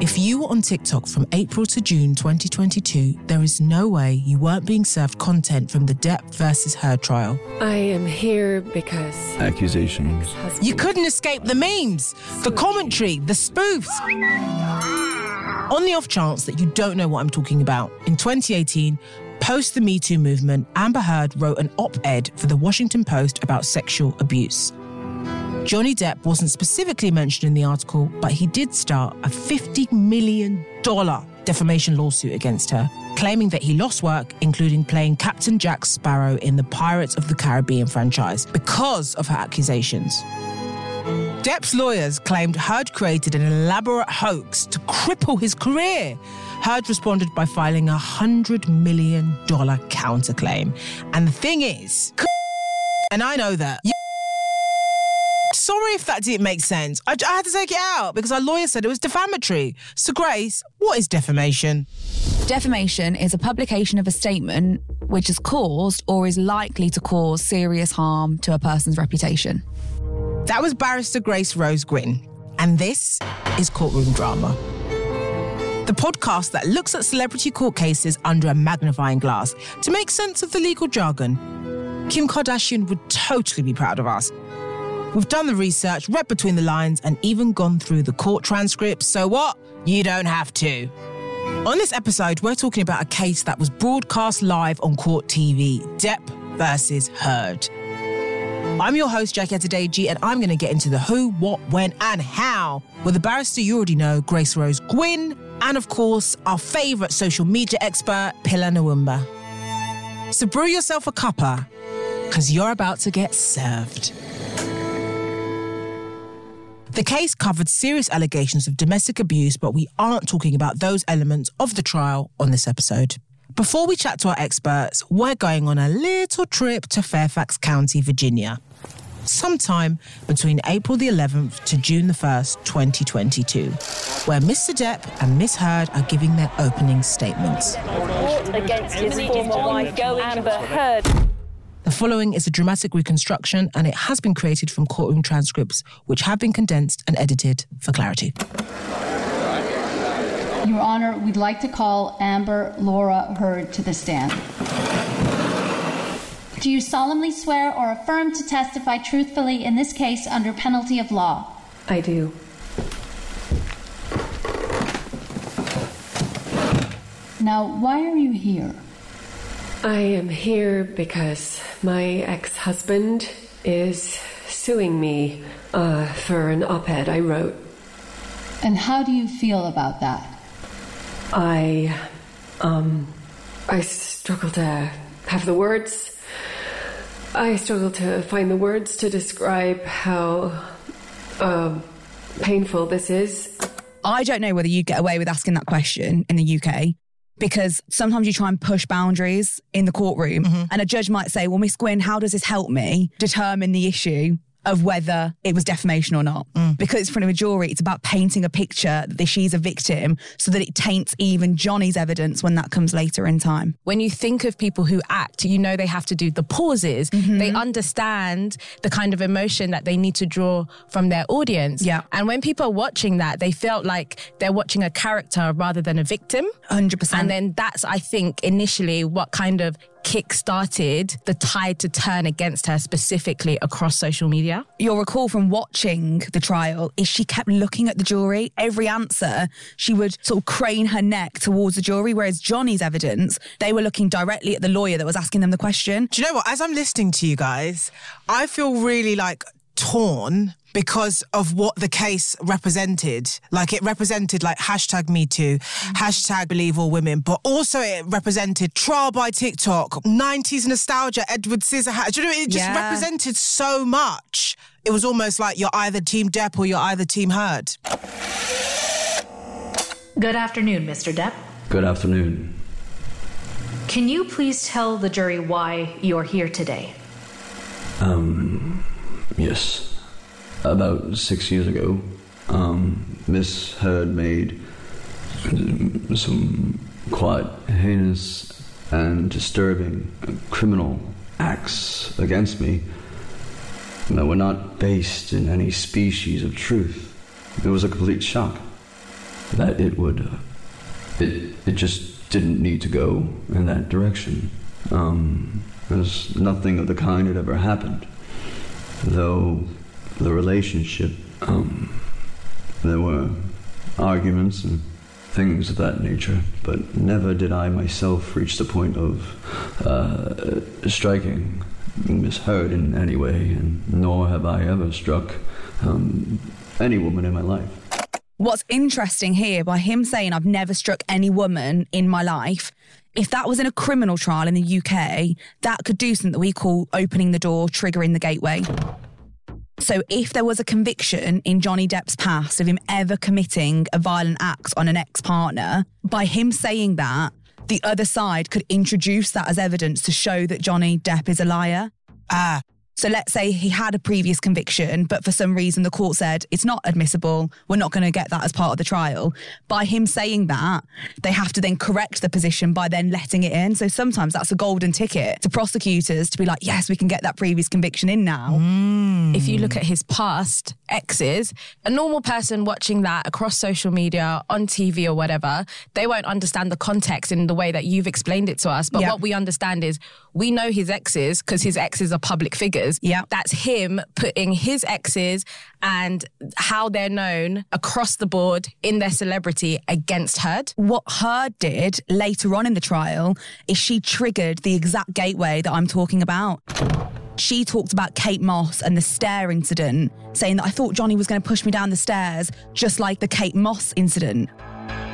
If you were on TikTok from April to June 2022, there is no way you weren't being served content from the Depp versus Heard trial. I am here because accusations. You couldn't escape the memes, the commentary, the spoofs. On the off chance that you don't know what I'm talking about, in 2018, post the Me Too movement, Amber Heard wrote an op ed for the Washington Post about sexual abuse. Johnny Depp wasn't specifically mentioned in the article, but he did start a $50 million defamation lawsuit against her, claiming that he lost work, including playing Captain Jack Sparrow in the Pirates of the Caribbean franchise, because of her accusations. Depp's lawyers claimed Heard created an elaborate hoax to cripple his career. Heard responded by filing a $100 million counterclaim. And the thing is, and I know that. Sorry if that didn't make sense. I, I had to take it out because our lawyer said it was defamatory. So, Grace, what is defamation? Defamation is a publication of a statement which has caused or is likely to cause serious harm to a person's reputation. That was barrister Grace Rose Gwynne. And this is Courtroom Drama. The podcast that looks at celebrity court cases under a magnifying glass to make sense of the legal jargon. Kim Kardashian would totally be proud of us. We've done the research, read between the lines, and even gone through the court transcripts. So what? You don't have to. On this episode, we're talking about a case that was broadcast live on Court TV Depp versus Heard. I'm your host, Jackie Adedeji, and I'm going to get into the who, what, when, and how with the barrister you already know, Grace Rose Gwynne, and of course, our favourite social media expert, Pilar Nalwimba. So brew yourself a cuppa, because you're about to get served. The case covered serious allegations of domestic abuse, but we aren't talking about those elements of the trial on this episode. Before we chat to our experts, we're going on a little trip to Fairfax County, Virginia. Sometime between April the 11th to June the 1st, 2022, where Mr. Depp and Miss Heard are giving their opening statements. against his former wife, Amber Heard. The following is a dramatic reconstruction, and it has been created from courtroom transcripts, which have been condensed and edited for clarity. Your Honor, we'd like to call Amber Laura Heard to the stand. Do you solemnly swear or affirm to testify truthfully in this case under penalty of law? I do. Now, why are you here? I am here because my ex husband is suing me uh, for an op ed I wrote. And how do you feel about that? I, um, I struggle to have the words. I struggle to find the words to describe how uh, painful this is. I don't know whether you get away with asking that question in the UK because sometimes you try and push boundaries in the courtroom mm-hmm. and a judge might say, well, Miss Gwynne, how does this help me determine the issue of whether it was defamation or not? Mm. Because it's in front of a jury, it's about painting a picture that she's a victim so that it taints even Johnny's evidence when that comes later in time. when you think of people who act, you know they have to do the pauses. They mm-hmm. understand the kind of emotion that they need to draw from their audience. Yeah. And when people are watching that, they felt like they're watching a character rather than a victim. 100%. And then that's, I think, initially what kind of kick started the tide to turn against her specifically across social media. You'll recall from watching the trial is she kept looking at the jury. Every answer, she would sort of crane her neck towards the jury, whereas Johnny's evidence, they were looking directly at the lawyer that was asking them the question. Do you know what? As I'm listening to you guys, I feel really like torn because of what the case represented. Like it represented like hashtag me too, hashtag believe all women, but also it represented trial by TikTok, 90s nostalgia, Edward Scissorhands. Do you know, it just Yeah. represented so much. It was almost like you're either Team Depp or you're either Team Heard. Good afternoon, Mr. Depp. Good afternoon. Can you please tell the jury why you're here today? Um, yes. About six years ago, um, Miss Heard made some quite heinous and disturbing criminal acts against me that were not based in any species of truth. It was a complete shock that it would, uh, it, it just didn't need to go in that direction. Um, there's nothing of the kind had ever happened. Though the relationship, um, there were arguments and things of that nature, but never did I myself reach the point of uh, striking Miss Heard in any way, and nor have I ever struck um, any woman in my life. What's interesting here by him saying I've never struck any woman in my life, if that was in a criminal trial in the UK, that could do something that we call opening the door, triggering the gateway. So if there was a conviction in Johnny Depp's past of him ever committing a violent act on an ex-partner, by him saying that, the other side could introduce that as evidence to show that Johnny Depp is a liar. Ah. So let's say he had a previous conviction, but for some reason the court said it's not admissible. We're not going to get that as part of the trial. By him saying that, they have to then correct the position by then letting it in. So sometimes that's a golden ticket to prosecutors to be like, yes, we can get that previous conviction in now. Hmm. If you look at his past exes, a normal person watching that across social media, on TV or whatever, they won't understand the context in the way that you've explained it to us. But Yeah. what we understand is we know his exes because his exes are public figures. Yeah. That's him putting his exes and how they're known across the board in their celebrity against Heard. What Heard did later on in the trial is she triggered the exact gateway that I'm talking about. She talked about Kate Moss and the stair incident, saying that I thought Johnny was going to push me down the stairs, just like the Kate Moss incident.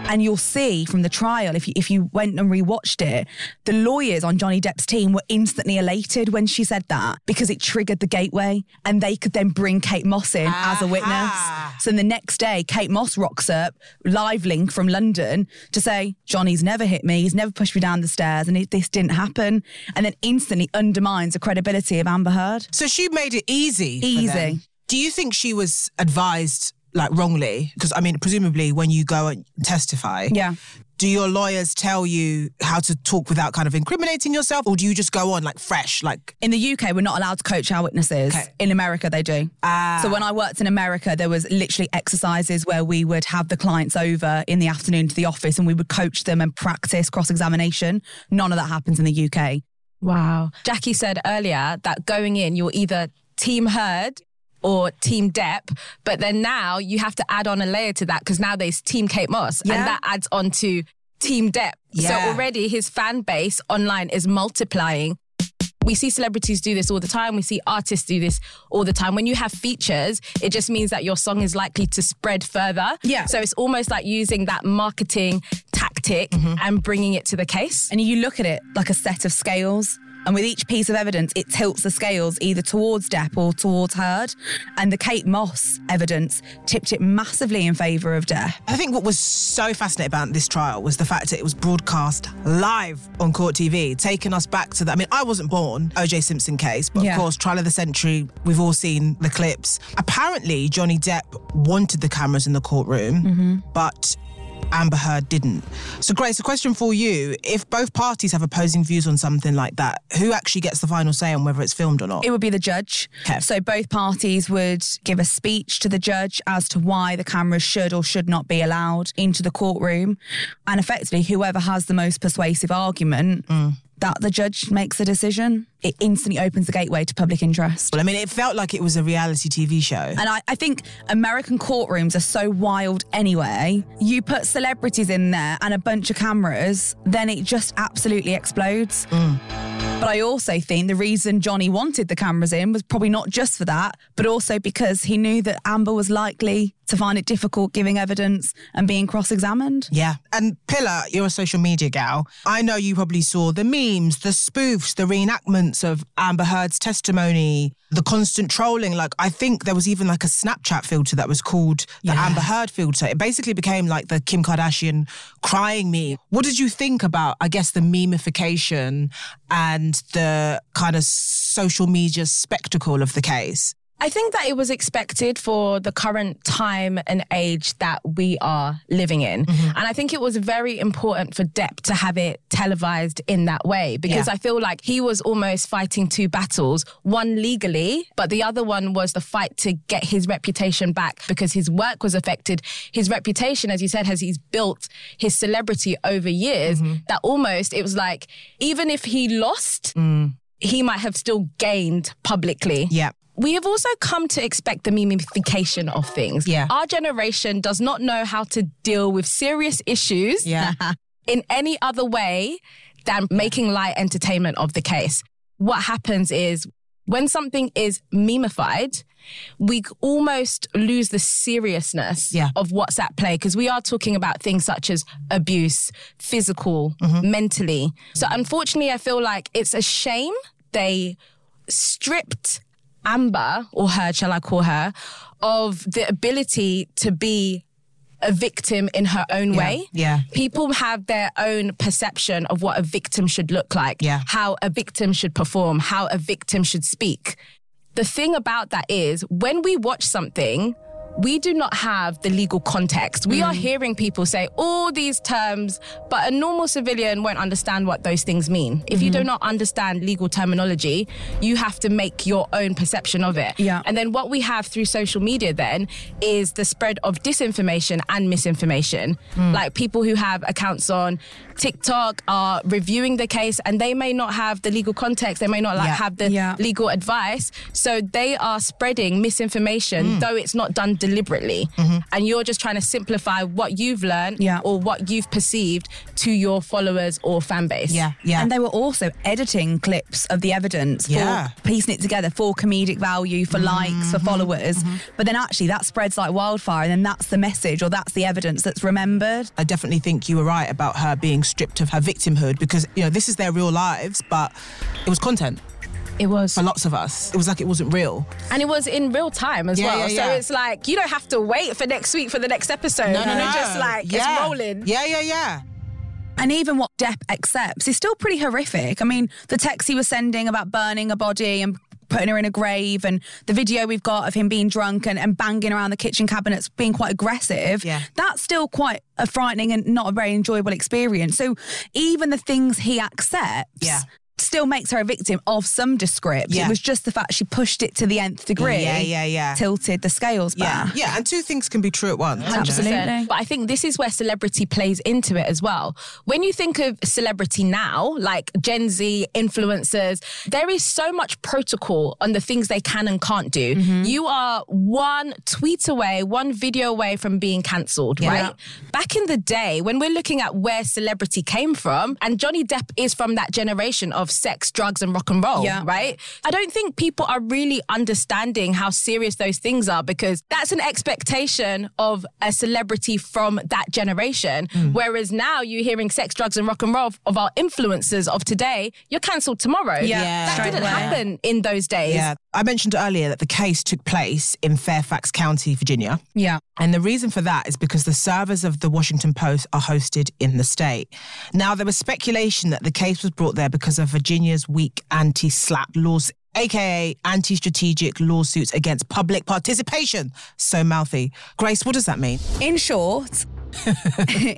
And you'll see from the trial, if you, if you went and rewatched it, the lawyers on Johnny Depp's team were instantly elated when she said that because it triggered the gateway and they could then bring Kate Moss in as a witness. Aha. So the next day, Kate Moss rocks up, live link from London, to say, Johnny's never hit me, he's never pushed me down the stairs, and it, this didn't happen. And then instantly undermines the credibility of Amber Heard. So she made it easy. for Easy. them. Do you think she was advised like wrongly? Because I mean, presumably when you go and testify, Yeah. do your lawyers tell you how to talk without kind of incriminating yourself, or do you just go on like fresh, like In the UK, we're not allowed to coach our witnesses. Okay. In America, they do. Ah. So when I worked in America, there was literally exercises where we would have the clients over in the afternoon to the office and we would coach them and practice cross examination. None of that happens in the UK. Wow. Jackie said earlier that going in, you're either team Heard or team Depp, but then now you have to add on a layer to that because now there's team Kate Moss Yeah. and that adds on to team Depp. Yeah. So already his fan base online is multiplying. We see celebrities do this all the time. We see artists do this all the time. When you have features, it just means that your song is likely to spread further. Yeah. So it's almost like using that marketing tactic mm-hmm. and bringing it to the case. And you look at it like a set of scales. And with each piece of evidence, it tilts the scales either towards Depp or towards Heard. And the Kate Moss evidence tipped it massively in favour of Depp. I think what was so fascinating about this trial was the fact that it was broadcast live on Court TV, taking us back to that. I mean, I wasn't born, OJ Simpson case, but Yeah. of course, trial of the century, we've all seen the clips. Apparently, Johnny Depp wanted the cameras in the courtroom, mm-hmm. but Amber Heard didn't. So, Grace, a question for you. If both parties have opposing views on something like that, who actually gets the final say on whether it's filmed or not? It would be the judge. Okay. So both parties would give a speech to the judge as to why the cameras should or should not be allowed into the courtroom. And effectively, whoever has the most persuasive argument, mm. That the judge makes a decision. It instantly opens the gateway to public interest. well, I mean, it felt like it was a reality TV show. And I, I think American courtrooms are so wild anyway. You put celebrities in there and a bunch of cameras, then it just absolutely explodes. Mm. But I also think the reason Johnny wanted the cameras in was probably not just for that, but also because he knew that Amber was likely to find it difficult giving evidence and being cross examined. Yeah. And Pilar, you're a social media gal. I know you probably saw the memes, the spoofs, the reenactments of Amber Heard's testimony, the constant trolling. Like, I think there was even like a Snapchat filter that was called the Yeah. Amber Heard filter. It basically became like the Kim Kardashian crying meme. What did you think about, I guess, the memification and the kind of social media spectacle of the case? I think that it was expected for the current time and age that we are living in. Mm-hmm. And I think it was very important for Depp to have it televised in that way because Yeah. I feel like he was almost fighting two battles one legally, but the other one was the fight to get his reputation back because his work was affected. His reputation, as you said, has he's built his celebrity over years mm-hmm. that almost it was like, even if he lost, mm. he might have still gained publicly. Yeah. We have also come to expect the memification of things. Yeah. Our generation does not know how to deal with serious issues Yeah. in any other way than making light entertainment of the case. What happens is when something is memified, we almost lose the seriousness Yeah. of what's at play because we are talking about things such as abuse, physical, mm-hmm. mentally. So unfortunately, I feel like it's a shame they stripped Amber, or her, shall I call her, of the ability to be a victim in her own way. yeah. People have their own perception of what a victim should look like, Yeah. how a victim should perform, how a victim should speak. The thing about that is when we watch something, we do not have the legal context. We are mm. hearing people say all these terms, but a normal civilian won't understand what those things mean. If you do mm. not understand legal terminology, you have to make your own perception of it. Yeah. And then what we have through social media then is the spread of disinformation and misinformation. Mm. Like people who have accounts on TikTok are reviewing the case and they may not have the legal context, they may not like Yeah. have the Yeah. legal advice. So they are spreading misinformation, though it's not done deliberately. Mm-hmm. And you're just trying to simplify what you've learned Yeah. or what you've perceived to your followers or fan base. Yeah. Yeah. And they were also editing clips of the evidence Yeah. for piecing it together for comedic value, for mm-hmm. likes, for followers. Mm-hmm. But then actually that spreads like wildfire and then that's the message or that's the evidence that's remembered. I definitely think you were right about her being stripped of her victimhood because, you know, this is their real lives, but it was content It was. for lots of us. It was like it wasn't real. And it was in real time as Yeah, well. yeah, So it's like you don't have to wait for next week for the next episode. No, no, no. You're just like yeah. it's rolling. Yeah, yeah, yeah. And even what Depp accepts is still pretty horrific. I mean, the text he was sending about burning a body and putting her in a grave and the video we've got of him being drunk and, and banging around the kitchen cabinets being quite aggressive Yeah. that's still quite a frightening and not a very enjoyable experience so even the things he accepts Yeah. Still makes her a victim of some descript Yeah. it was just the fact she pushed it to the nth degree Yeah, yeah, yeah. tilted the scales Yeah, back yeah, and two things can be true at once. you 100%. Absolutely. But I think this is where celebrity plays into it as well. When you think of celebrity now, like Gen Z influencers, there is so much protocol on the things they can and can't do. Mm-hmm. You are one tweet away, one video away from being cancelled, right? Back in the day, when we're looking at where celebrity came from, and Johnny Depp is from that generation of sex, drugs, and rock and roll, Yeah. right? I don't think people are really understanding how serious those things are because that's an expectation of a celebrity from that generation. Hmm. Whereas now you're hearing sex, drugs, and rock and roll of our influencers of today, you're cancelled tomorrow. Yeah, Yeah. That didn't happen in those days. Yeah. I mentioned earlier that the case took place in Fairfax County, Virginia. yeah And the reason for that is because the servers of the Washington Post are hosted in the state. Now, there was speculation that the case was brought there because of Virginia's weak anti SLAPP laws, aka anti strategic lawsuits against public participation. So mouthy. Grace, what does that mean? In short,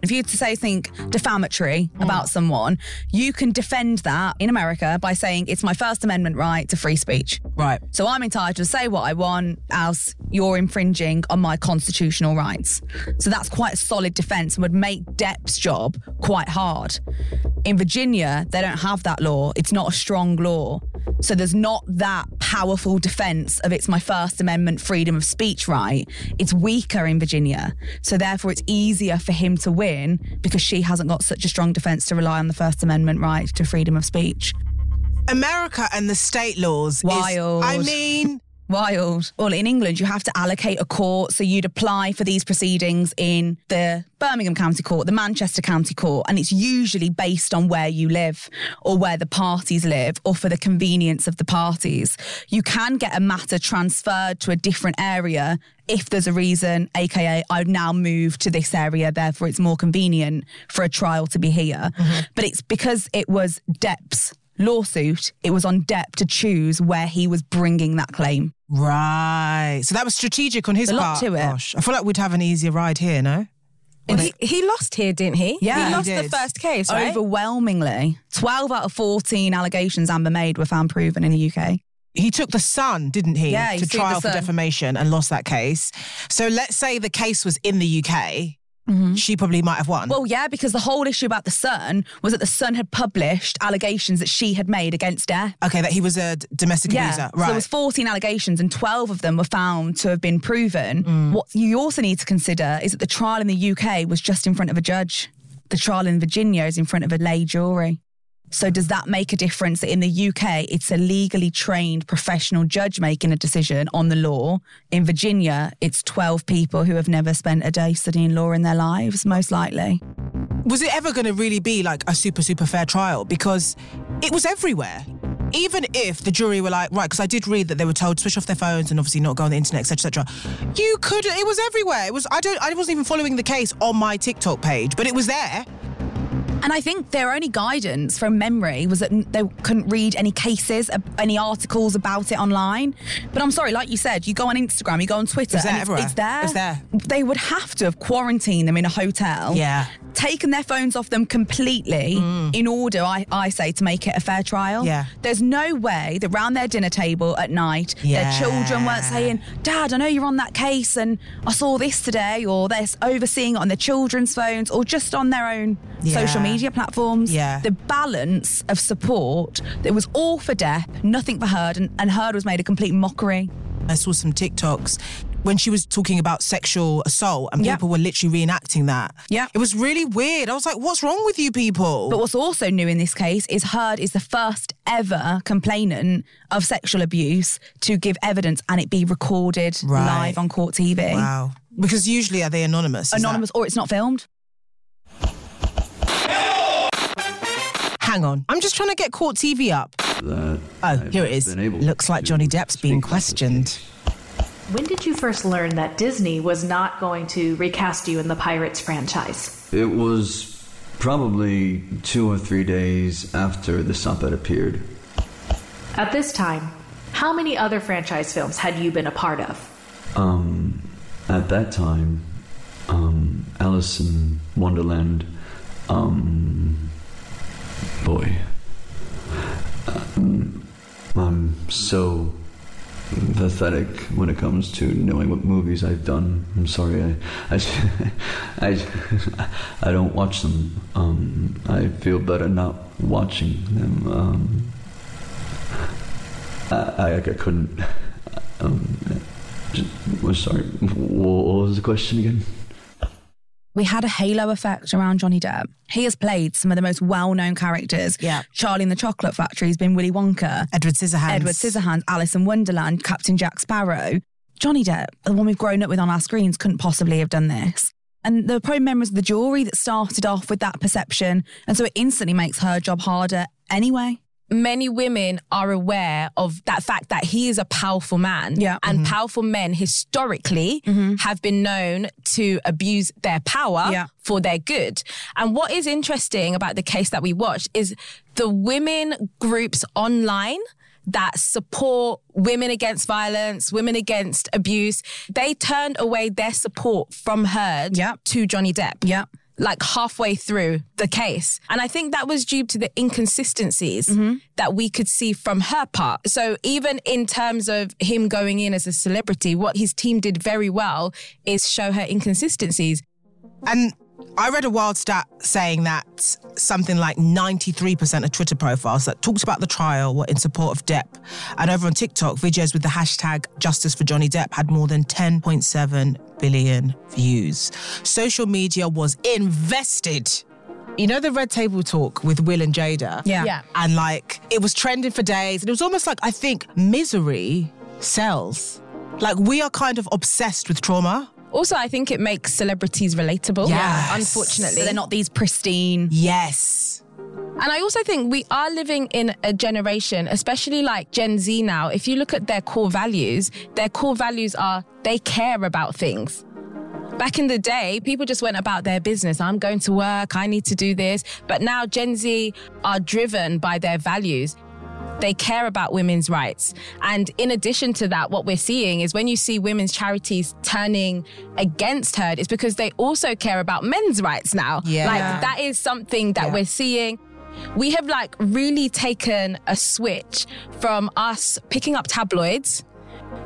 if you to say something defamatory Mm. about someone, you can defend that in America by saying it's my First Amendment right to free speech. Right. So I'm entitled to say what I want, else you're infringing on my constitutional rights. So that's quite a solid defense and would make Depp's job quite hard. In Virginia, they don't have that law. It's not a strong law. So there's not that powerful defense of it's my First Amendment freedom of speech right. It's weaker in Virginia. So therefore, it's easier for him to win because she hasn't got such a strong defense to rely on the First Amendment right to freedom of speech. America and the state laws. is- Wild. I mean, Wild. Well, in England, you have to allocate a court. So you'd apply for these proceedings in the Birmingham County Court, the Manchester County Court, and it's usually based on where you live or where the parties live or for the convenience of the parties. You can get a matter transferred to a different area if there's a reason, aka I've now moved to this area, therefore it's more convenient for a trial to be here. Mm-hmm. But it's because it was Depp's lawsuit, it was on Depp to choose where he was bringing that claim. right. So that was strategic on his A lot part. to it. Gosh, I feel like we'd have an easier ride here, no? And he, he lost here, didn't he? Yeah, he he lost the first case, right? Overwhelmingly, 12 out of 14 allegations Amber made were found proven in the UK. He took the Sun, didn't he, Yeah, he to trial for defamation and lost that case. So let's say the case was in the UK, she probably might have won. Mm-hmm. Well, yeah, because the whole issue about the Sun was that the Sun had published allegations that she had made against Depp. okay, that he was a d- domestic Yeah, abuser. so Right. there was 14 allegations and 12 of them were found to have been proven. Mm. What you also need to consider is that the trial in the UK was just in front of a judge. The trial in Virginia is in front of a lay jury. So does that make a difference that in the UK it's a legally trained professional judge making a decision on the law? In Virginia, it's 12 people who have never spent a day studying law in their lives, most likely. was it ever going to really be like a super, super fair trial? Because it was everywhere. Even if the jury were like, right, because I did read that they were told to switch off their phones and obviously not go on the internet, etc., etc. You could. It was everywhere. It was. I don't. I wasn't even following the case on my TikTok page, but it was there. And I think their only guidance from memory was that they couldn't read any cases, any articles about it online. But I'm sorry, like you said, you go on Instagram, you go on Twitter, It's there and everywhere. it's there. It's there. They would have to have quarantined them in a hotel. Yeah. Taken their phones off them completely in order, I, I say, to make it a fair trial. Mm. Yeah. There's no way that round their dinner table at night, Yeah. their children weren't saying, Dad, I know you're on that case and I saw this today, or they're overseeing it on their children's phones or just on their own social media platforms. Yeah. The balance of support, it was all for Depp, nothing for Heard, and, and Heard was made a complete mockery. I saw some TikToks when she was talking about sexual assault, and Yeah. people were literally reenacting that. Yeah. It was really weird. I was like, what's wrong with you people? But what's also new in this case is Heard is the first ever complainant of sexual abuse to give evidence and it be recorded Right. live on court TV. wow. Because usually are they anonymous? Is that- Anonymous or it's not filmed. Hang on. I'm just trying to get court TV up. That Oh, I've here it is. Looks like Johnny Depp's being speak about questioned. When did you first learn that Disney was not going to recast you in the Pirates franchise? It was probably two or three days after the op-ed appeared. At this time, how many other franchise films had you been a part of? Um, at that time, um, Alice in Wonderland, um, boy, um, I'm so pathetic when it comes to knowing what movies I've done. I'm sorry, I, I, I, I don't watch them. Um, I feel better not watching them. Um, I, I, I couldn't. Um, just, well, sorry. What was the question again? We had a halo effect around Johnny Depp. He has played some of the most well-known characters. Yeah. Charlie in the Chocolate Factory has been Willy Wonka. Edward Scissorhands. Edward Scissorhands, Alice in Wonderland, Captain Jack Sparrow. Johnny Depp, the one we've grown up with on our screens, couldn't possibly have done this. And there were probably members of the jury that started off with that perception. And so it instantly makes her job harder anyway. Many women are aware of that fact that he is a powerful man. Yeah. And mm-hmm. powerful men historically mm-hmm. have been known to abuse their power Yeah. for their good. And what is interesting about the case that we watched is the women groups online that support women against violence, women against abuse, they turned away their support from her Yeah. to Johnny Depp Yeah. Like halfway through the case. And I think that was due to the inconsistencies mm-hmm. that we could see from her part. So even in terms of him going in as a celebrity, what his team did very well is show her inconsistencies. And I read a wild stat saying that something like 93% of Twitter profiles that talked about the trial were in support of Depp. And over on TikTok, videos with the hashtag Justice for Johnny Depp had more than 10.7 billion views. Social media was invested You know the red table talk with Will and Jada? Yeah. Yeah. And like it was trending for days. And it was almost like I think misery sells. Like we are kind of obsessed with trauma. Also, I think it makes celebrities relatable. Yes. Unfortunately. So they're not these pristine. Yes. And I also think we are living in a generation, especially like Gen Z now. If you look at their core values, their core values are they care about things. Back in the day, people just went about their business. I'm going to work, I need to do this. But now Gen Z are driven by their values. They care about women's rights. And in addition to that, what we're seeing is when you see women's charities turning against her, it's because they also care about men's rights now. Yeah. Like that is something that Yeah. we're seeing. We have like really taken a switch from us picking up tabloids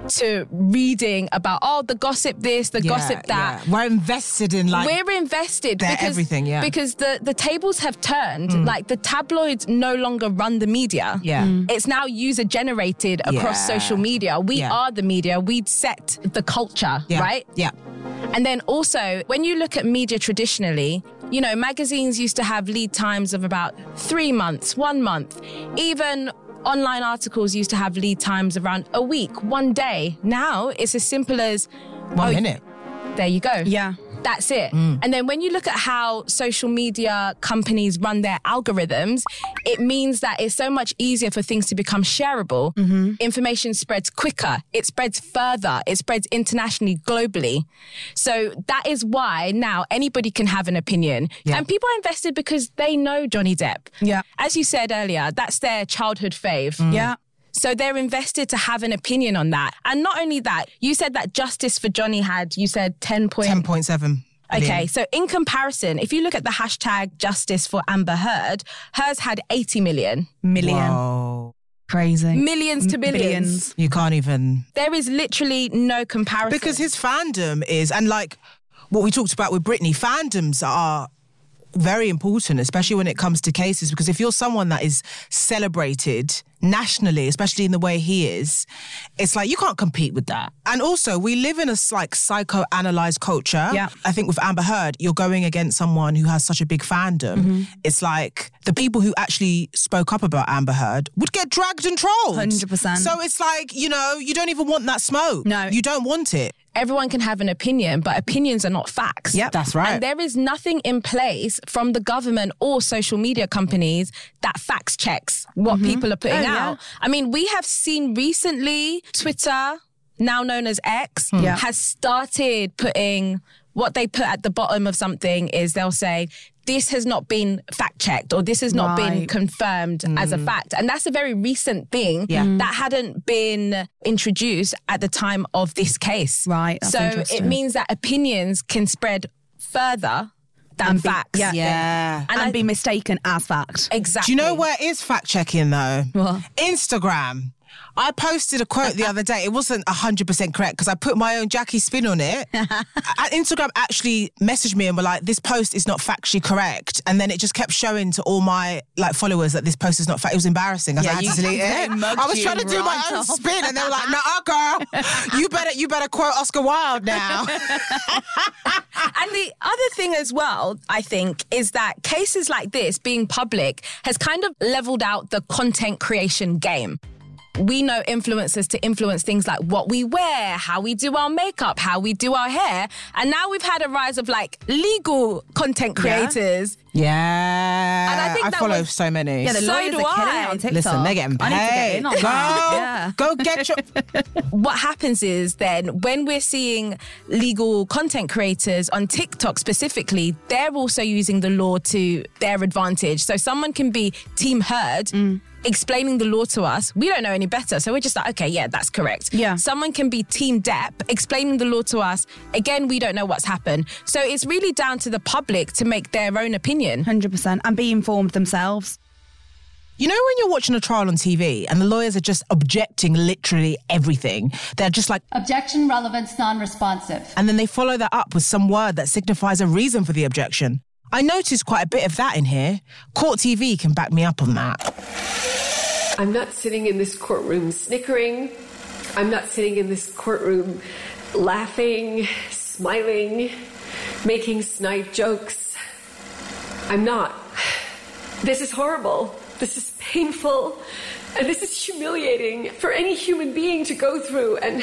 to reading about oh the gossip this, the Yeah, gossip that. yeah. We're invested in like We're invested because everything, yeah. Mm. because the the tables have turned. Like the tabloids no longer run the media. Yeah. Mm. it's now user generated across Yeah. social media. We Yeah. are the media. We set the culture, yeah. right? Yeah. And then also, when you look at media traditionally, you know, magazines used to have lead times of about three months, one month. Even online articles used to have lead times around a week, one day. Now it's as simple as One oh, minute. There you go. Yeah. That's it. Mm. And then when you look at how social media companies run their algorithms, it means that it's so much easier for things to become shareable. Mm-hmm. Information spreads quicker, it spreads further, it spreads internationally, globally. So that is why now anybody can have an opinion. Yeah. And people are invested because they know Johnny Depp. Yeah. As you said earlier, that's their childhood fave. Yeah. So they're invested to have an opinion on that. And not only that, you said that Justice for Johnny had, you said 10 point. 10.7. Okay, so in comparison, if you look at the hashtag Justice for Amber Heard, hers had 80 million. Million. Whoa. Crazy. Millions to billions. Billions. You can't even. There is literally no comparison. Because his fandom is, and like what we talked about with Britney, fandoms are very important, especially when it comes to cases. Because if you're someone that is celebrated nationally, especially in the way he is, it's like you can't compete with that. And also, we live in a like psychoanalyzed culture. Yeah. I think with Amber Heard, you're going against someone who has such a big fandom. Mm-hmm. It's like the people who actually spoke up about Amber Heard would get dragged and trolled. 100%. So it's like, you know, you don't even want that smoke. No. You don't want it. everyone can have an opinion, but opinions are not facts. Yep. That's right. And there is nothing in place from the government or social media companies that facts checks what mm-hmm. people are putting Oh, out. I mean, we have seen recently Twitter, now known as X, Yeah. has started putting what they put at the bottom of something is they'll say, this has not been fact checked or this has not been Right. confirmed as a fact. And that's a very recent thing Yeah. Mm. that hadn't been introduced at the time of this case. Right, so it means that opinions can spread further than And be- facts. yeah. Yeah. And, I- be mistaken as fact. Exactly. Do you know where is fact checking though? What? Instagram. I posted a quote the other day. It wasn't 100% correct because I put my own Jackie spin on it. And Instagram actually messaged me and were like, this post is not factually correct. And then it just kept showing to all my like followers that this post is not fact. It was embarrassing. I, was Yeah, like, I had you- to delete it. I was trying to do my right own off. spin and they were like, nah, girl, you better, you better quote Oscar Wilde now. And the other thing as well, I think, is that cases like this being public has kind of leveled out the content creation game. We know influencers to influence things like what we wear, how we do our makeup, how we do our hair. And now we've had a rise of like legal content creators. yeah. And I think that follow was- so many. Yeah, the So lawyers do are killing I. it on TikTok. Listen, they're getting paid. I need to get in on go. Yeah. go get your. what happens is then when we're seeing legal content creators on TikTok specifically, they're also using the law to their advantage. So someone can be team heard. Mm. Explaining the law to us, we don't know any better. So we're just like, okay, yeah, that's correct. Yeah. Someone can be team Depp, explaining the law to us. Again, we don't know what's happened. So it's really down to the public to make their own opinion. 100%. And be informed themselves. You know when you're watching a trial on TV and the lawyers are just objecting literally everything? They're just like, Objection, relevance, non responsive. and then they follow that up with some word that signifies a reason for the objection. I noticed quite a bit of that in here. Court TV can back me up on that. I'm not sitting in this courtroom snickering. I'm not sitting in this courtroom laughing, smiling, making snide jokes. I'm not. This is horrible. This is painful. And this is humiliating for any human being to go through. And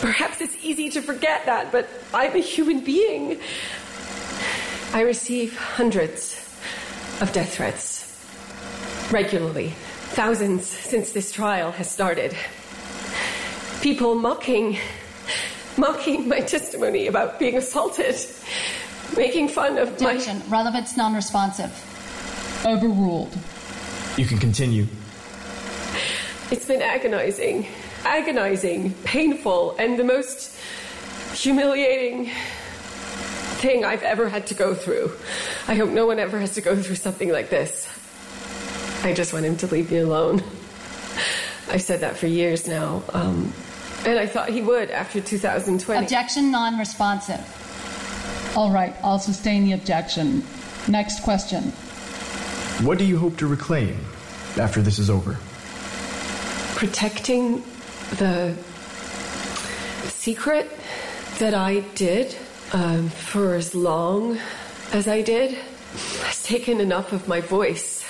perhaps it's easy to forget that, but I'm a human being. I receive hundreds of death threats regularly, thousands since this trial has started. People mocking, mocking my testimony about being assaulted, making fun of Objection. my. Relevance non-responsive. Overruled. You can continue. It's been agonizing, agonizing, painful, and the most humiliating thing I've ever had to go through. I hope no one ever has to go through something like this. I just want him to leave me alone. I've said that for years now. Um, and I thought he would after 2020. Objection non-responsive. All right, I'll sustain the objection. Next question. What do you hope to reclaim after this is over? protecting the secret that I did um, for as long as I did has taken enough of my voice.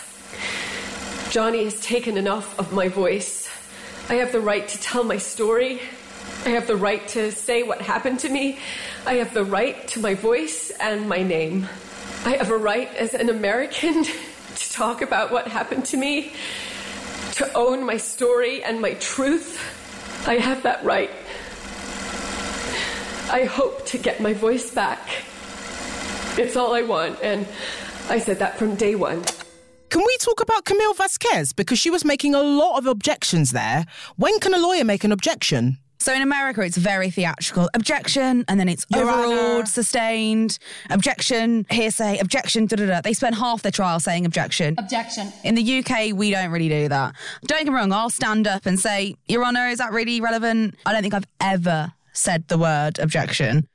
Johnny has taken enough of my voice. I have the right to tell my story. I have the right to say what happened to me. I have the right to my voice and my name. I have a right as an American to talk about what happened to me to own my story and my truth. I have that right. I hope to get my voice back. It's all I want, and I said that from day one. Can we talk about Camille Vasquez? Because she was making a lot of objections there. When can a lawyer make an objection? So in America, it's very theatrical. Objection, and then it's Your overruled, Honor. sustained, objection, hearsay, objection, da da da. They spend half their trial saying objection. Objection. In the UK, we don't really do that. Don't get me wrong, I'll stand up and say, Your Honour, is that really relevant? I don't think I've ever said the word objection.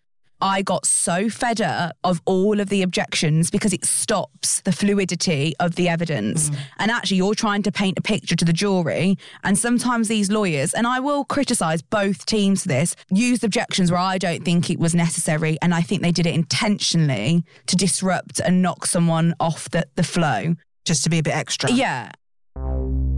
I got so fed up of all of the objections because it stops the fluidity of the evidence. Mm. And actually, you're trying to paint a picture to the jury. And sometimes these lawyers, and I will criticise both teams for this, used objections where I don't think it was necessary. And I think they did it intentionally to disrupt and knock someone off the, the flow. Just to be a bit extra. Yeah.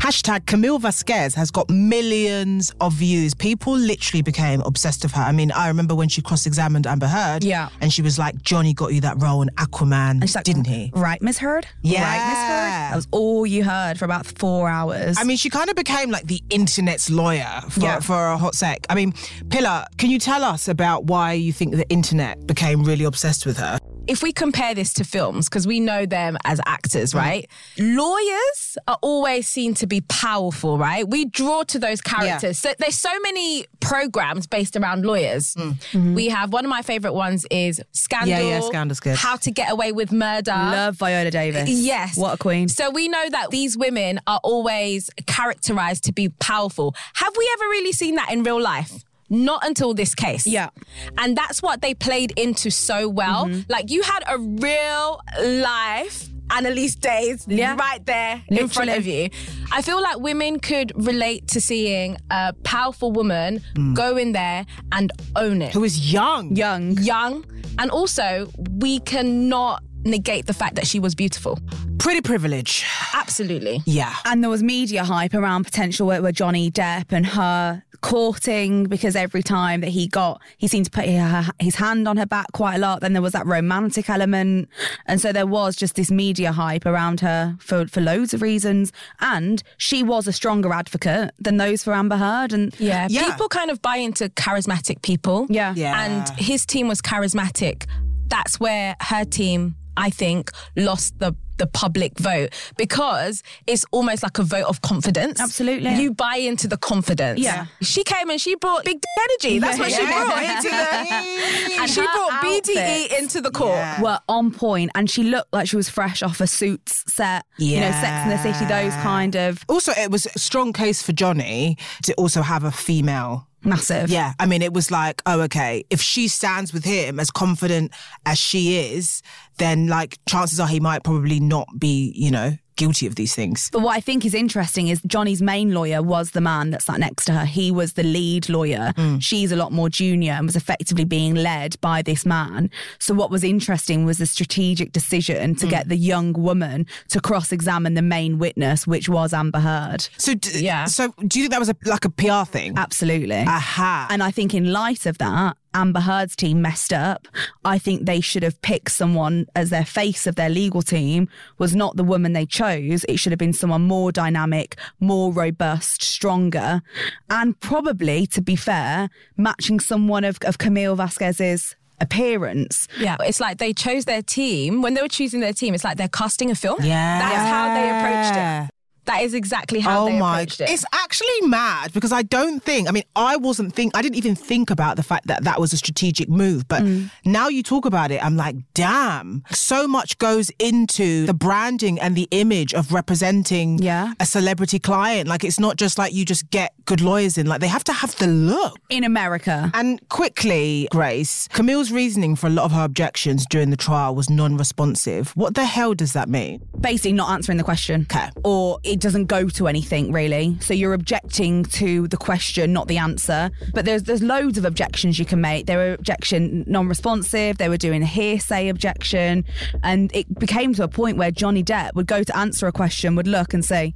Hashtag Camille Vasquez has got millions of views. People literally became obsessed with her. I mean, I remember when she cross-examined Amber Heard. Yeah. And she was like, Johnny got you that role in Aquaman, like, didn't he? Right, Miss Heard? Yeah. Right, Miss Heard? That was all you heard for about four hours. I mean, she kind of became like the internet's lawyer for, Yeah. for a hot sec. I mean, Pilar, can you tell us about why you think the internet became really obsessed with her? If we compare this to films, because we know them as actors, Mm. right? Lawyers are always seen to be powerful, right? We draw to those characters. So there's so many programs based around lawyers. We have one of my favorite ones is Scandal. Mm. Yeah, yeah, Scandal's good. How to Get Away with Murder. Love Viola Davis. Yes. What a queen. So we know that these women are always characterized to be powerful. Have we ever really seen that in real life? Not until this case. Yeah. And that's what they played into so well. Mm-hmm. Like you had a real life Annalise Days Yeah. right there in front of you. I feel like women could relate to seeing a powerful woman Mm. go in there and own it Who is young. Young. young. And also, we cannot negate the fact that she was beautiful. Pretty privilege. Absolutely. Yeah. And there was media hype around potential work with Johnny Depp and her courting because every time that he got, he seemed to put her, his hand on her back quite a lot. Then there was that romantic element. And so there was just this media hype around her for, for loads of reasons. And she was a stronger advocate than those for Amber Heard. And Yeah, Yeah. people kind of buy into charismatic people. Yeah. Yeah. And his team was charismatic. That's where her team, I think, lost the the public vote because it's almost like a vote of confidence. Absolutely. You buy into the confidence. Yeah. She came and she brought big energy. That's what she Yeah. brought into the And she her brought BDE into the court. Yeah. were on point and she looked like she was fresh off a suits set. Yeah. You know, Sex in the City, those kind of Also, it was a strong case for Johnny to also have a female. Massive. Yeah, I mean, it was like, oh, okay, if she stands with him as confident as she is, then like chances are he might probably not be, you know, guilty of these things. But what I think is interesting is Johnny's main lawyer was the man that sat next to her. He was the lead lawyer. Mm. She's a lot more junior and was effectively being led by this man. So what was interesting was the strategic decision to Mm. get the young woman to cross-examine the main witness, which was Amber Heard. So d- yeah. So do you think that was a, like a PR thing? Absolutely. Aha. And I think in light of that, Amber Heard's team messed up. I think they should have picked someone as their face of their legal team was not the woman they chose. It should have been someone more dynamic, more robust, stronger, and probably, to be fair, matching someone of, of Camille Vasquez's appearance. Yeah, it's like they chose their team. When they were choosing their team, it's like they're casting a film. Yeah. That's how they approached it. That is exactly how oh they my! approached it. It's actually mad because I don't think. I mean, I wasn't think. I didn't even think about the fact that that was a strategic move. But Mm. now you talk about it, I'm like, damn! So much goes into the branding and the image of representing yeah. a celebrity client. Like, it's not just like you just get good lawyers in. Like, they have to have the look in America. And quickly, Grace, Camille's reasoning for a lot of her objections during the trial was non-responsive. What the hell does that mean? Basically, not answering the question. Okay. Or it doesn't go to anything really. So you're objecting to the question, not the answer. But there's there's loads of objections you can make. They were objection non-responsive. They were doing a hearsay objection, and it became to a point where Johnny Depp would go to answer a question, would look and say,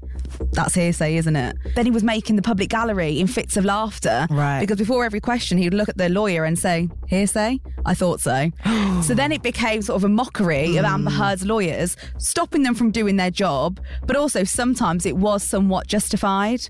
"That's hearsay, isn't it?" Then he was making the public gallery in fits of laughter. Right. Because before every question, he would look at the lawyer and say, "Hearsay? I thought so." so then it became sort of a mockery of Amber mm. Heard's lawyers, stopping them from doing their job, but also sometimes it was somewhat justified.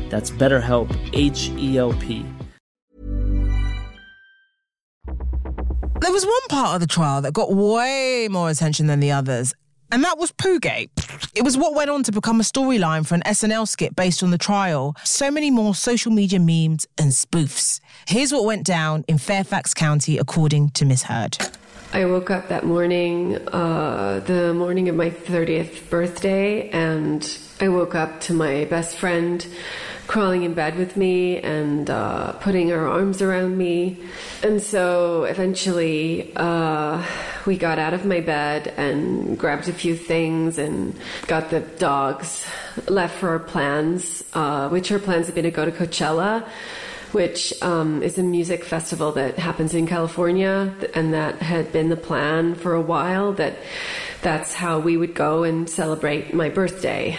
That's BetterHelp, H E L P. There was one part of the trial that got way more attention than the others, and that was Poogate. It was what went on to become a storyline for an SNL skit based on the trial. So many more social media memes and spoofs. Here's what went down in Fairfax County, according to Miss Heard. I woke up that morning, uh, the morning of my 30th birthday, and I woke up to my best friend crawling in bed with me and uh, putting her arms around me. And so eventually, uh, we got out of my bed and grabbed a few things and got the dogs left for our plans, uh, which our plans had been to go to Coachella which um, is a music festival that happens in California, and that had been the plan for a while. That that's how we would go and celebrate my birthday.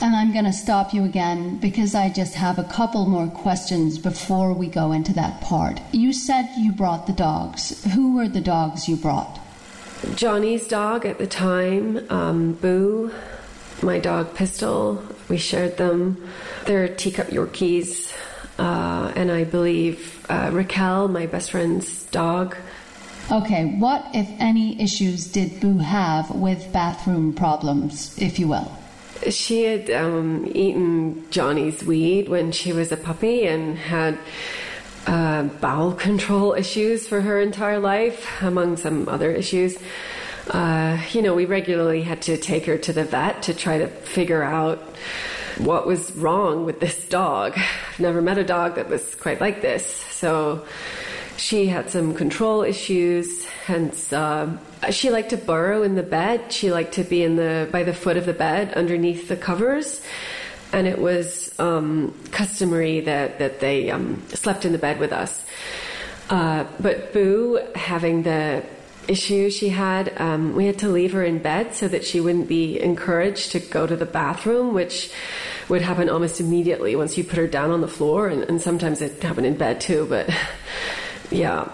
And I'm going to stop you again because I just have a couple more questions before we go into that part. You said you brought the dogs. Who were the dogs you brought? Johnny's dog at the time, um, Boo, my dog Pistol. We shared them. They're teacup Yorkies. Uh, and I believe uh, Raquel, my best friend's dog. Okay, what, if any, issues did Boo have with bathroom problems, if you will? She had um, eaten Johnny's weed when she was a puppy and had uh, bowel control issues for her entire life, among some other issues. Uh, you know, we regularly had to take her to the vet to try to figure out what was wrong with this dog. I've never met a dog that was quite like this. So she had some control issues, hence uh, she liked to burrow in the bed. She liked to be in the by the foot of the bed underneath the covers, and it was um, customary that that they um, slept in the bed with us. Uh, but Boo, having the issue she had, um, we had to leave her in bed so that she wouldn't be encouraged to go to the bathroom, which would happen almost immediately once you put her down on the floor, and, and sometimes it happened in bed too. But yeah.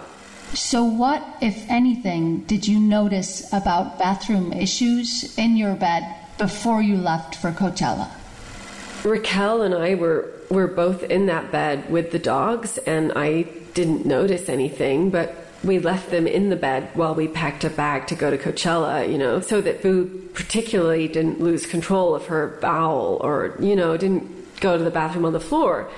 So, what, if anything, did you notice about bathroom issues in your bed before you left for Coachella? Raquel and I were were both in that bed with the dogs, and I didn't notice anything, but we left them in the bed while we packed a bag to go to Coachella, you know, so that Boo particularly didn't lose control of her bowel or, you know, didn't go to the bathroom on the floor.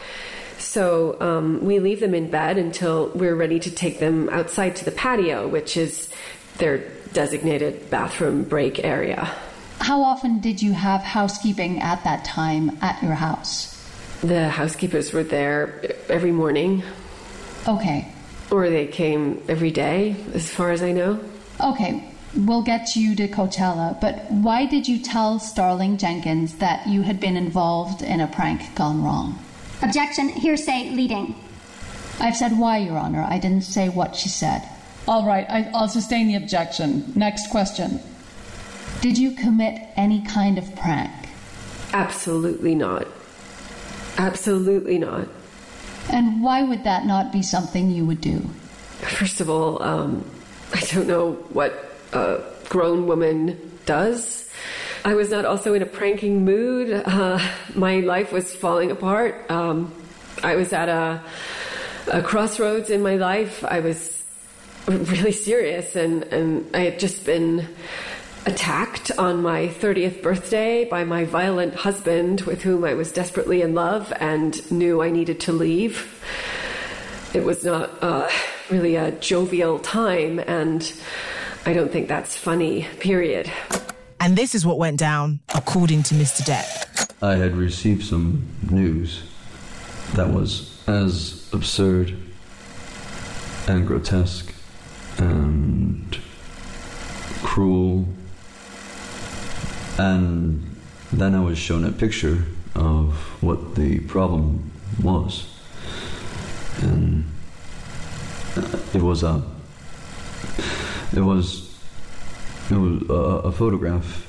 So um, we leave them in bed until we're ready to take them outside to the patio, which is their designated bathroom break area. How often did you have housekeeping at that time at your house? The housekeepers were there every morning. Okay. Or they came every day, as far as I know. Okay, we'll get you to Coachella, but why did you tell Starling Jenkins that you had been involved in a prank gone wrong? Objection, hearsay, leading. I've said why, Your Honor. I didn't say what she said. All right, I, I'll sustain the objection. Next question. Did you commit any kind of prank? Absolutely not. Absolutely not. And why would that not be something you would do? First of all, um, I don't know what a grown woman does. I was not also in a pranking mood. Uh, my life was falling apart. Um, I was at a, a crossroads in my life. I was really serious, and, and I had just been attacked on my 30th birthday by my violent husband, with whom I was desperately in love and knew I needed to leave. It was not uh, really a jovial time, and I don't think that's funny, period. And this is what went down, according to Mr. Depp. I had received some news that was as absurd and grotesque and cruel. And then I was shown a picture of what the problem was. And it was a. It was. It was a, a photograph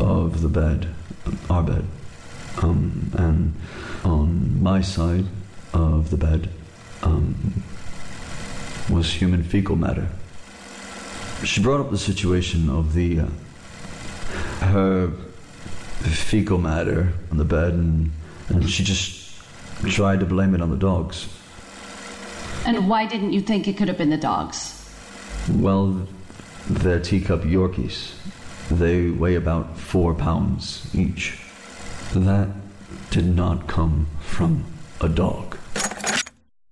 of the bed, our bed, um, and on my side of the bed um, was human fecal matter. She brought up the situation of the uh, her fecal matter on the bed, and, and she just tried to blame it on the dogs. And why didn't you think it could have been the dogs? Well, they're teacup Yorkies. They weigh about four pounds each. That did not come from a dog.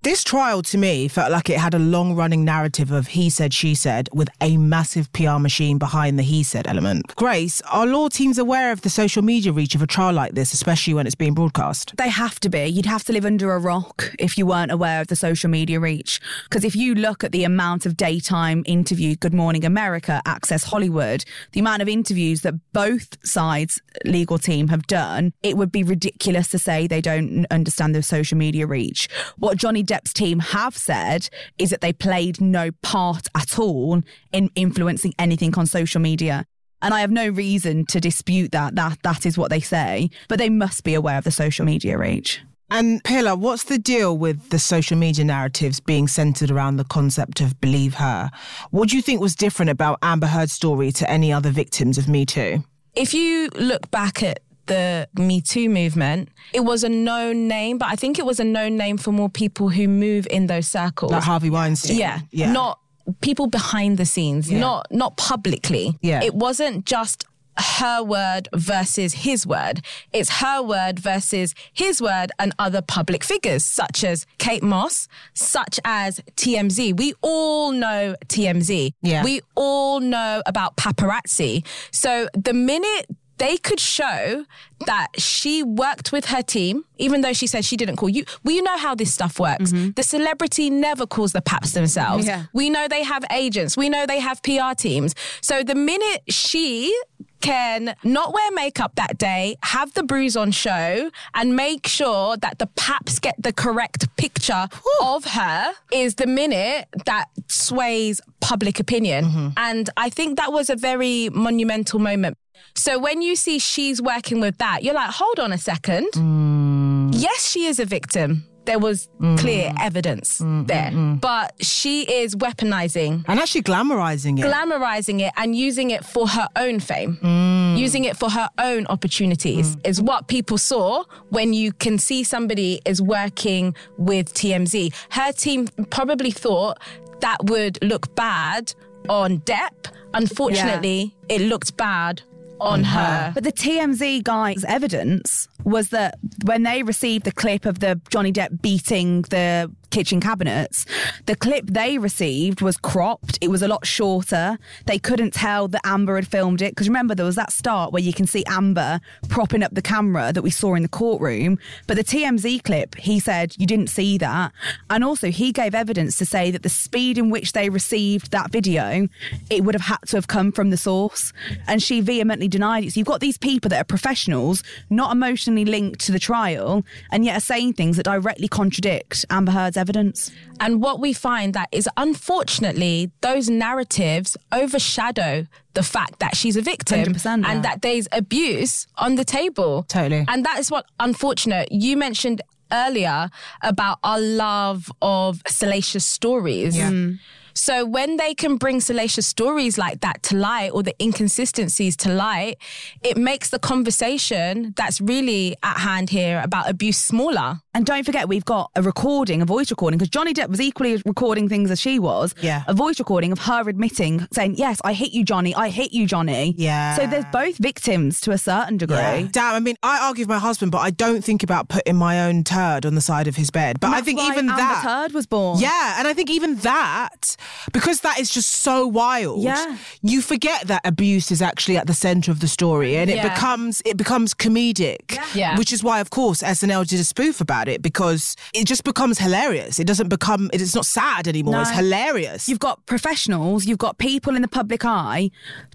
This trial to me felt like it had a long running narrative of he said, she said, with a massive PR machine behind the he said element. Grace, are law teams aware of the social media reach of a trial like this, especially when it's being broadcast? They have to be. You'd have to live under a rock if you weren't aware of the social media reach. Because if you look at the amount of daytime interviews, Good Morning America, Access Hollywood, the amount of interviews that both sides' legal team have done, it would be ridiculous to say they don't understand the social media reach. What Johnny Depp's team have said is that they played no part at all in influencing anything on social media. And I have no reason to dispute that. That that is what they say. But they must be aware of the social media reach. And Pilar, what's the deal with the social media narratives being centered around the concept of believe her? What do you think was different about Amber Heard's story to any other victims of Me Too? If you look back at the Me Too movement, it was a known name, but I think it was a known name for more people who move in those circles. Like Harvey Weinstein. Yeah. Yeah. Not people behind the scenes, Yeah. not not publicly. Yeah. It wasn't just her word versus his word. It's her word versus his word and other public figures, such as Kate Moss, such as TMZ. We all know TMZ. Yeah. We all know about paparazzi. So the minute they could show that she worked with her team, even though she said she didn't call you. We know how this stuff works. Mm-hmm. The celebrity never calls the paps themselves. Yeah. We know they have agents. We know they have PR teams. So the minute she can not wear makeup that day, have the bruise on show, and make sure that the paps get the correct picture of her is the minute that sways public opinion. Mm-hmm. And I think that was a very monumental moment. So when you see she's working with that, you're like, hold on a second. Mm. Yes, she is a victim. There was mm. clear evidence mm, there, but she is weaponizing And actually glamorizing it. glamorizing it and using it for her own fame, Mm. using it for her own opportunities is what people saw when you can see somebody is working with TMZ. Her team probably thought that would look bad on Depp. Unfortunately, it looked bad on her. But the TMZ guy's evidence was that when they received the clip of the Johnny Depp beating the kitchen cabinets, the clip they received was cropped. It was a lot shorter. They couldn't tell that Amber had filmed it because remember there was that start where you can see Amber propping up the camera that we saw in the courtroom. But the TMZ clip, he said you didn't see that, and also he gave evidence to say that the speed in which they received that video, it would have had to have come from the source, and she vehemently denied it. So you've got these people that are professionals, not emotionally linked to the trial, and yet are saying things that directly contradict Amber Heard's evidence. And what we find that is unfortunately those narratives overshadow the fact that she's a victim 100%, yeah. and that there's abuse on the table. Totally. And that is what unfortunate. You mentioned earlier about our love of salacious stories. Yeah. Mm. So when they can bring salacious stories like that to light or the inconsistencies to light, it makes the conversation that's really at hand here about abuse smaller. And don't forget, we've got a recording, a voice recording, because Johnny Depp was equally recording things as she was. Yeah. A voice recording of her admitting, saying, Yes, I hit you, Johnny. I hit you, Johnny. Yeah. So there's both victims to a certain degree. Yeah. Damn, I mean, I argue with my husband, but I don't think about putting my own turd on the side of his bed. But And I think why even Amber that. turd was born. Yeah, and I think even that, because that is just so wild. Yeah. You forget that abuse is actually at the center of the story, and it Yeah. becomes it becomes comedic. Yeah. Which is why, of course, SNL did a spoof about it because it just becomes hilarious. It doesn't become. It's not sad anymore. It's hilarious. You've got professionals, you've got people in the public eye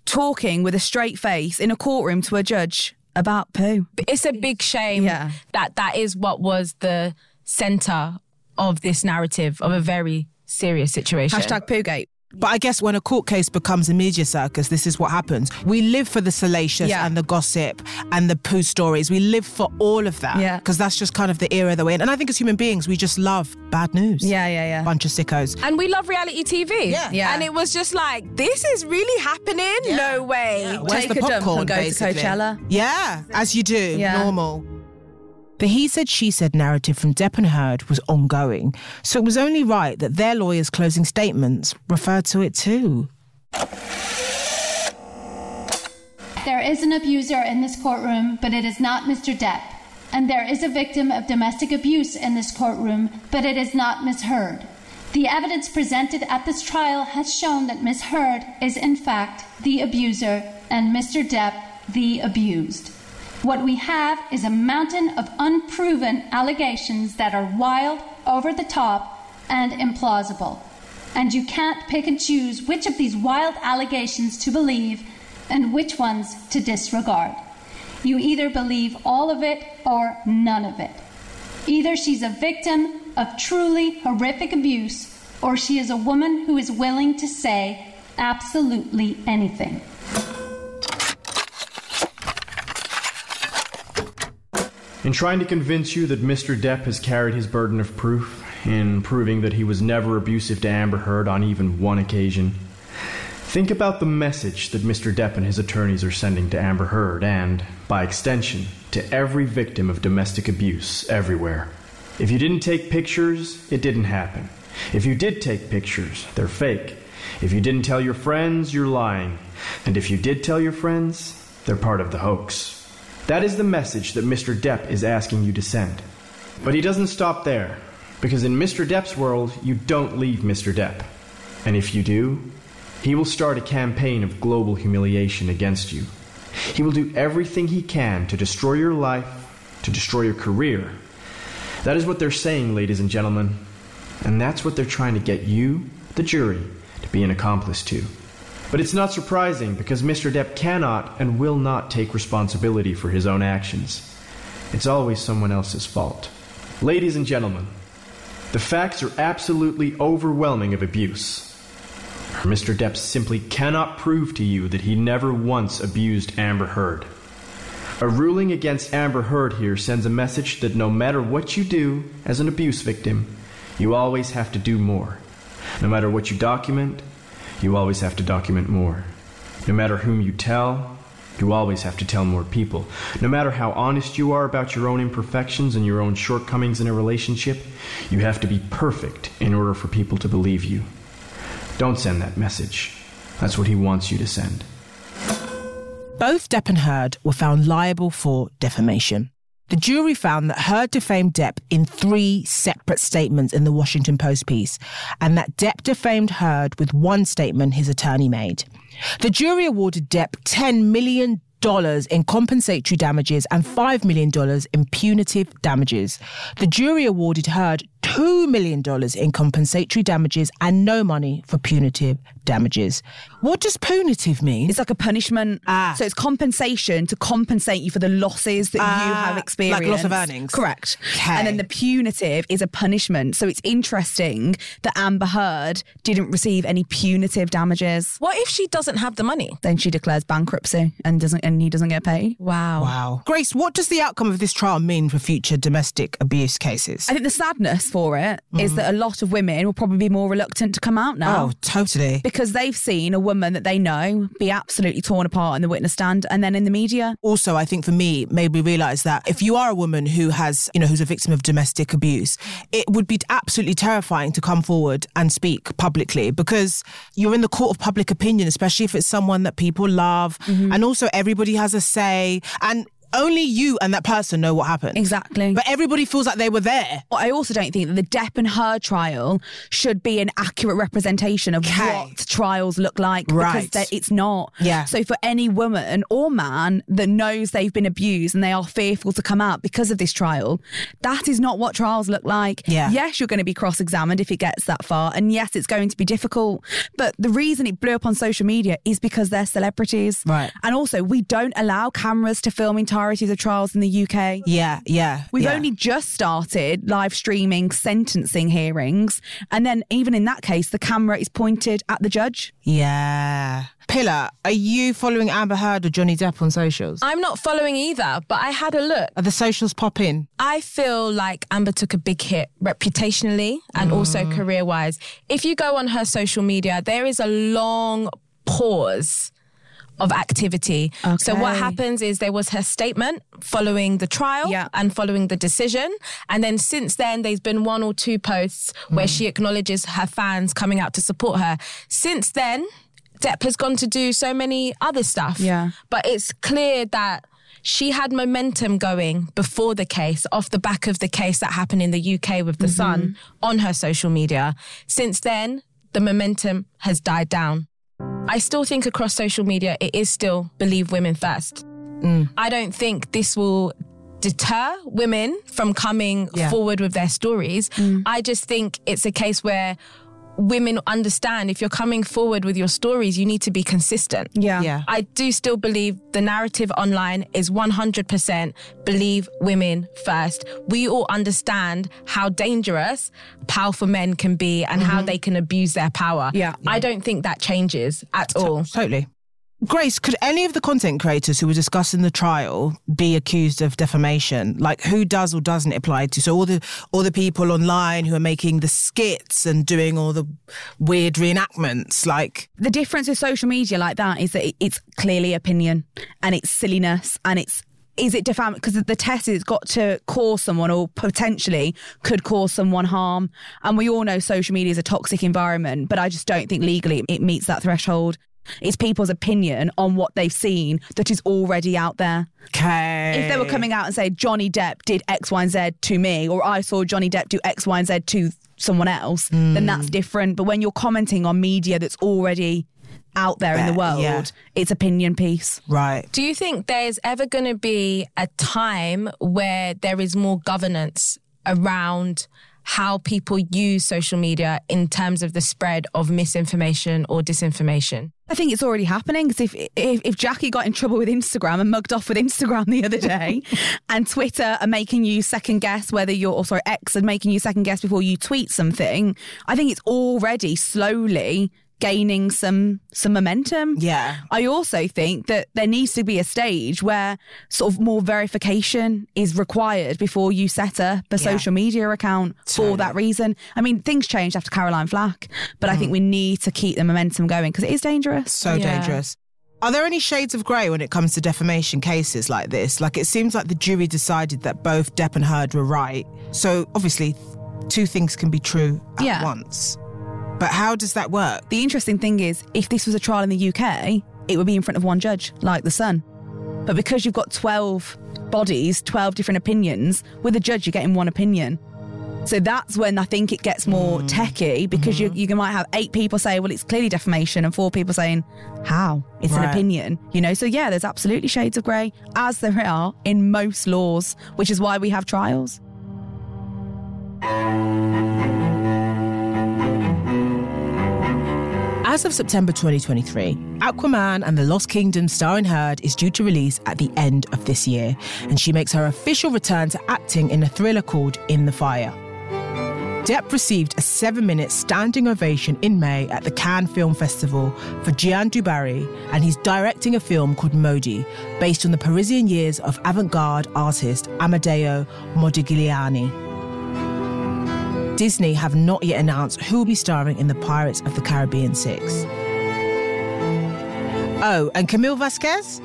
talking with a straight face in a courtroom to a judge about poo. it's a big shame Yeah. that that is what was the center of this narrative of a very serious situation. Hashtag poogate. But I guess when a court case becomes a media circus, this is what happens. We live for the salacious Yeah. and the gossip and the poo stories. We live for all of that. Yeah. Because that's just kind of the era that we're in. And I think as human beings, we just love bad news. Yeah, yeah, yeah. Bunch of sickos. and we love reality TV. Yeah. Yeah. And it was just like, this is really happening? No way. Where's Take the a dump popcorn, and go to basically? Coachella. Yeah, as you do, Yeah. normal. The he said, she said narrative from Depp and Heard was ongoing, so it was only right that their lawyers' closing statements referred to it too. There is an abuser in this courtroom, but it is not Mr. Depp. And there is a victim of domestic abuse in this courtroom, but it is not Miss Heard. The evidence presented at this trial has shown that Miss Heard is, in fact, the abuser and Mr. Depp the abused. What we have is a mountain of unproven allegations that are wild, over the top, and implausible. And you can't pick and choose which of these wild allegations to believe and which ones to disregard. You either believe all of it or none of it. Either she's a victim of truly horrific abuse or she is a woman who is willing to say absolutely anything. In trying to convince you that Mr. Depp has carried his burden of proof, in proving that he was never abusive to Amber Heard on even one occasion, think about the message that Mr. Depp and his attorneys are sending to Amber Heard and, by extension, to every victim of domestic abuse everywhere. If you didn't take pictures, it didn't happen. If you did take pictures, they're fake. If you didn't tell your friends, you're lying. And if you did tell your friends, they're part of the hoax. That is the message that Mr. Depp is asking you to send. But he doesn't stop there, because in Mr. Depp's world, you don't leave Mr. Depp. And if you do, he will start a campaign of global humiliation against you. He will do everything he can to destroy your life, to destroy your career. That is what they're saying, ladies and gentlemen. And that's what they're trying to get you, the jury, to be an accomplice to. But it's not surprising because Mr. Depp cannot and will not take responsibility for his own actions. It's always someone else's fault. Ladies and gentlemen, the facts are absolutely overwhelming of abuse. Mr. Depp simply cannot prove to you that he never once abused Amber Heard. A ruling against Amber Heard here sends a message that no matter what you do as an abuse victim, you always have to do more. No matter what you document, you always have to document more. No matter whom you tell, you always have to tell more people. No matter how honest you are about your own imperfections and your own shortcomings in a relationship, you have to be perfect in order for people to believe you. Don't send that message. That's what he wants you to send. Both Depp and Heard were found liable for defamation. The jury found that Heard defamed Depp in three separate statements in the Washington Post piece, and that Depp defamed Heard with one statement his attorney made. The jury awarded Depp $10 million in compensatory damages and $5 million in punitive damages. The jury awarded Heard $2 million in compensatory damages and no money for punitive damages. What does punitive mean? It's like a punishment. Ah. So it's compensation to compensate you for the losses that you Ah, have like experienced. loss of earnings. Correct. Okay. And then the punitive is a punishment. So it's interesting that Amber Heard didn't receive any punitive damages. What if she doesn't have the money? Then she declares bankruptcy and doesn't and he doesn't get paid. Wow. Wow. Grace, what does the outcome of this trial mean for future domestic abuse cases? I think the sadness for it is mm. that a lot of women will probably be more reluctant to come out now. Oh, totally. Because they've seen a woman that they know be absolutely torn apart in the witness stand and then in the media. Also, I think for me, made me realise that if you are a woman who has, you know, who's a victim of domestic abuse, it would be absolutely terrifying to come forward and speak publicly because you're in the court of public opinion, especially if it's someone that people love. Mm-hmm. And also, everybody has a say. And only you and that person know what happened. Exactly. But everybody feels like they were there. But I also don't think that the Depp and Heard trial should be an accurate representation of what trials look like Right. because it's not. Yeah. So for any woman or man that knows they've been abused and they are fearful to come out because of this trial, that is not what trials look like. Yeah. Yes, you're going to be cross-examined if it gets that far, and yes, it's going to be difficult. But the reason it blew up on social media is because they're celebrities. Right. And also, we don't allow cameras to film entireties of trials in the UK. Yeah, yeah. We've yeah. only just started live streaming sentencing hearings. And then, even in that case, the camera is pointed at the judge. Yeah. Pilar, are you following Amber Heard or Johnny Depp on socials? I'm not following either, but I had a look. Are the socials popping? I feel like Amber took a big hit reputationally and also mm. career wise. If you go on her social media, there is a long pause of activity. So what happens is there was her statement following the trial and following the decision. And then since then, there's been one or two posts where she acknowledges her fans coming out to support her. Since then, Depp has gone to do so many other stuff. Yeah. But it's clear that she had momentum going before the case, off the back of the case that happened in the UK with the mm-hmm. Sun on her social media. Since then, the momentum has died down. I still think across social media, it is still believe women first. Mm. I don't think this will deter women from coming Yeah. forward with their stories. Mm. I just think it's a case where women understand if you're coming forward with your stories, you need to be consistent. Yeah. Yeah. I do still believe the narrative online is 100% believe women first. We all understand how dangerous powerful men can be and how mm-hmm. they can abuse their power. Yeah. I don't think that changes at all. Totally. Grace, could any of the content creators who were discussing the trial be accused of defamation? Like who does or doesn't apply to? So all the all the people online who are making the skits and doing all the weird reenactments, like The difference with social media like that is that it's clearly opinion and it's silliness and it's is it defamatory? Because the test is got to cause someone or potentially could cause someone harm. And we all know social media is a toxic environment, but I just don't think legally it meets that threshold. It's people's opinion on what they've seen that is already out there. Okay. If they were coming out and say Johnny Depp did X, Y, and Z to me, or I saw Johnny Depp do X, Y, and Z to someone else, then Hmm. that's different. But when you're commenting on media that's already out there in the world, yeah. it's opinion piece. Right. Do you think there's ever going to be a time where there is more governance around how people use social media in terms of the spread of misinformation or disinformation? I think it's already happening because if, if if Jackie got in trouble with Instagram and mugged off with Instagram the other day, and Twitter are making you second guess whether you're, or sorry, X are making you second guess before you tweet something, I think it's already slowly gaining some some momentum. Yeah. I also think that there needs to be a stage where sort of more verification is required before you set up a social media account for that reason. I mean, things changed after Caroline Flack, but I think mm. we need to keep the momentum going because it is dangerous. So dangerous. Are there any shades of grey when it comes to defamation cases like this? Like, it seems like the jury decided that both Depp and Heard were right. So, obviously, two things can be true at Yeah. once. But how does that work? The interesting thing is, if this was a trial in the UK, it would be in front of one judge, like The Sun. But because you've got 12 bodies, 12 different opinions, with a judge, you're getting one opinion. So that's when I think it gets more mm. techie because you, mm-hmm. you might have eight people say, well, it's clearly defamation, and four people saying, how? It's an opinion. You know, so yeah, there's absolutely shades of grey, as there are in most laws, which is why we have trials. As of September 2023, Aquaman and the Lost Kingdom starring Heard is due to release at the end of this year, and she makes her official return to acting in a thriller called In the Fire. Depp received a seven minute standing ovation in May at the Cannes Film Festival for Jeanne du Barry, and he's directing a film called Modi, based on the Parisian years of avant garde artist Amedeo Modigliani. Disney have not yet announced who will be starring in the Pirates of the Caribbean 6. Oh, and Camille Vasquez?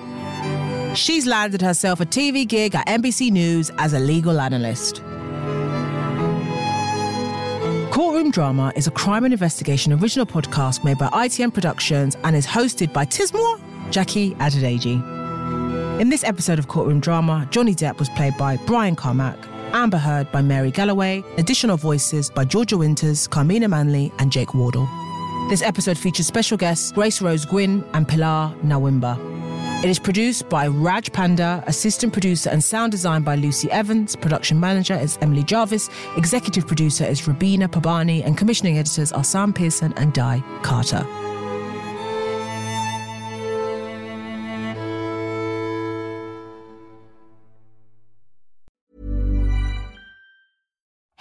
She's landed herself a TV gig at NBC News as a legal analyst. Courtroom Drama is a crime and investigation original podcast made by ITM Productions and is hosted by Tismore, Jackie Adedeji. In this episode of Courtroom Drama, Johnny Depp was played by Brian Carmack, Amber Heard by Mary Galloway, additional voices by Georgia Winters, Carmina Manley, and Jake Wardle. This episode features special guests Grace Rose Gwynne and Pilar Nalwimba. It is produced by Raj Panda, assistant producer and sound design by Lucy Evans, production manager is Emily Jarvis, executive producer is Rabina Pabani, and commissioning editors are Sam Pearson and Di Carter.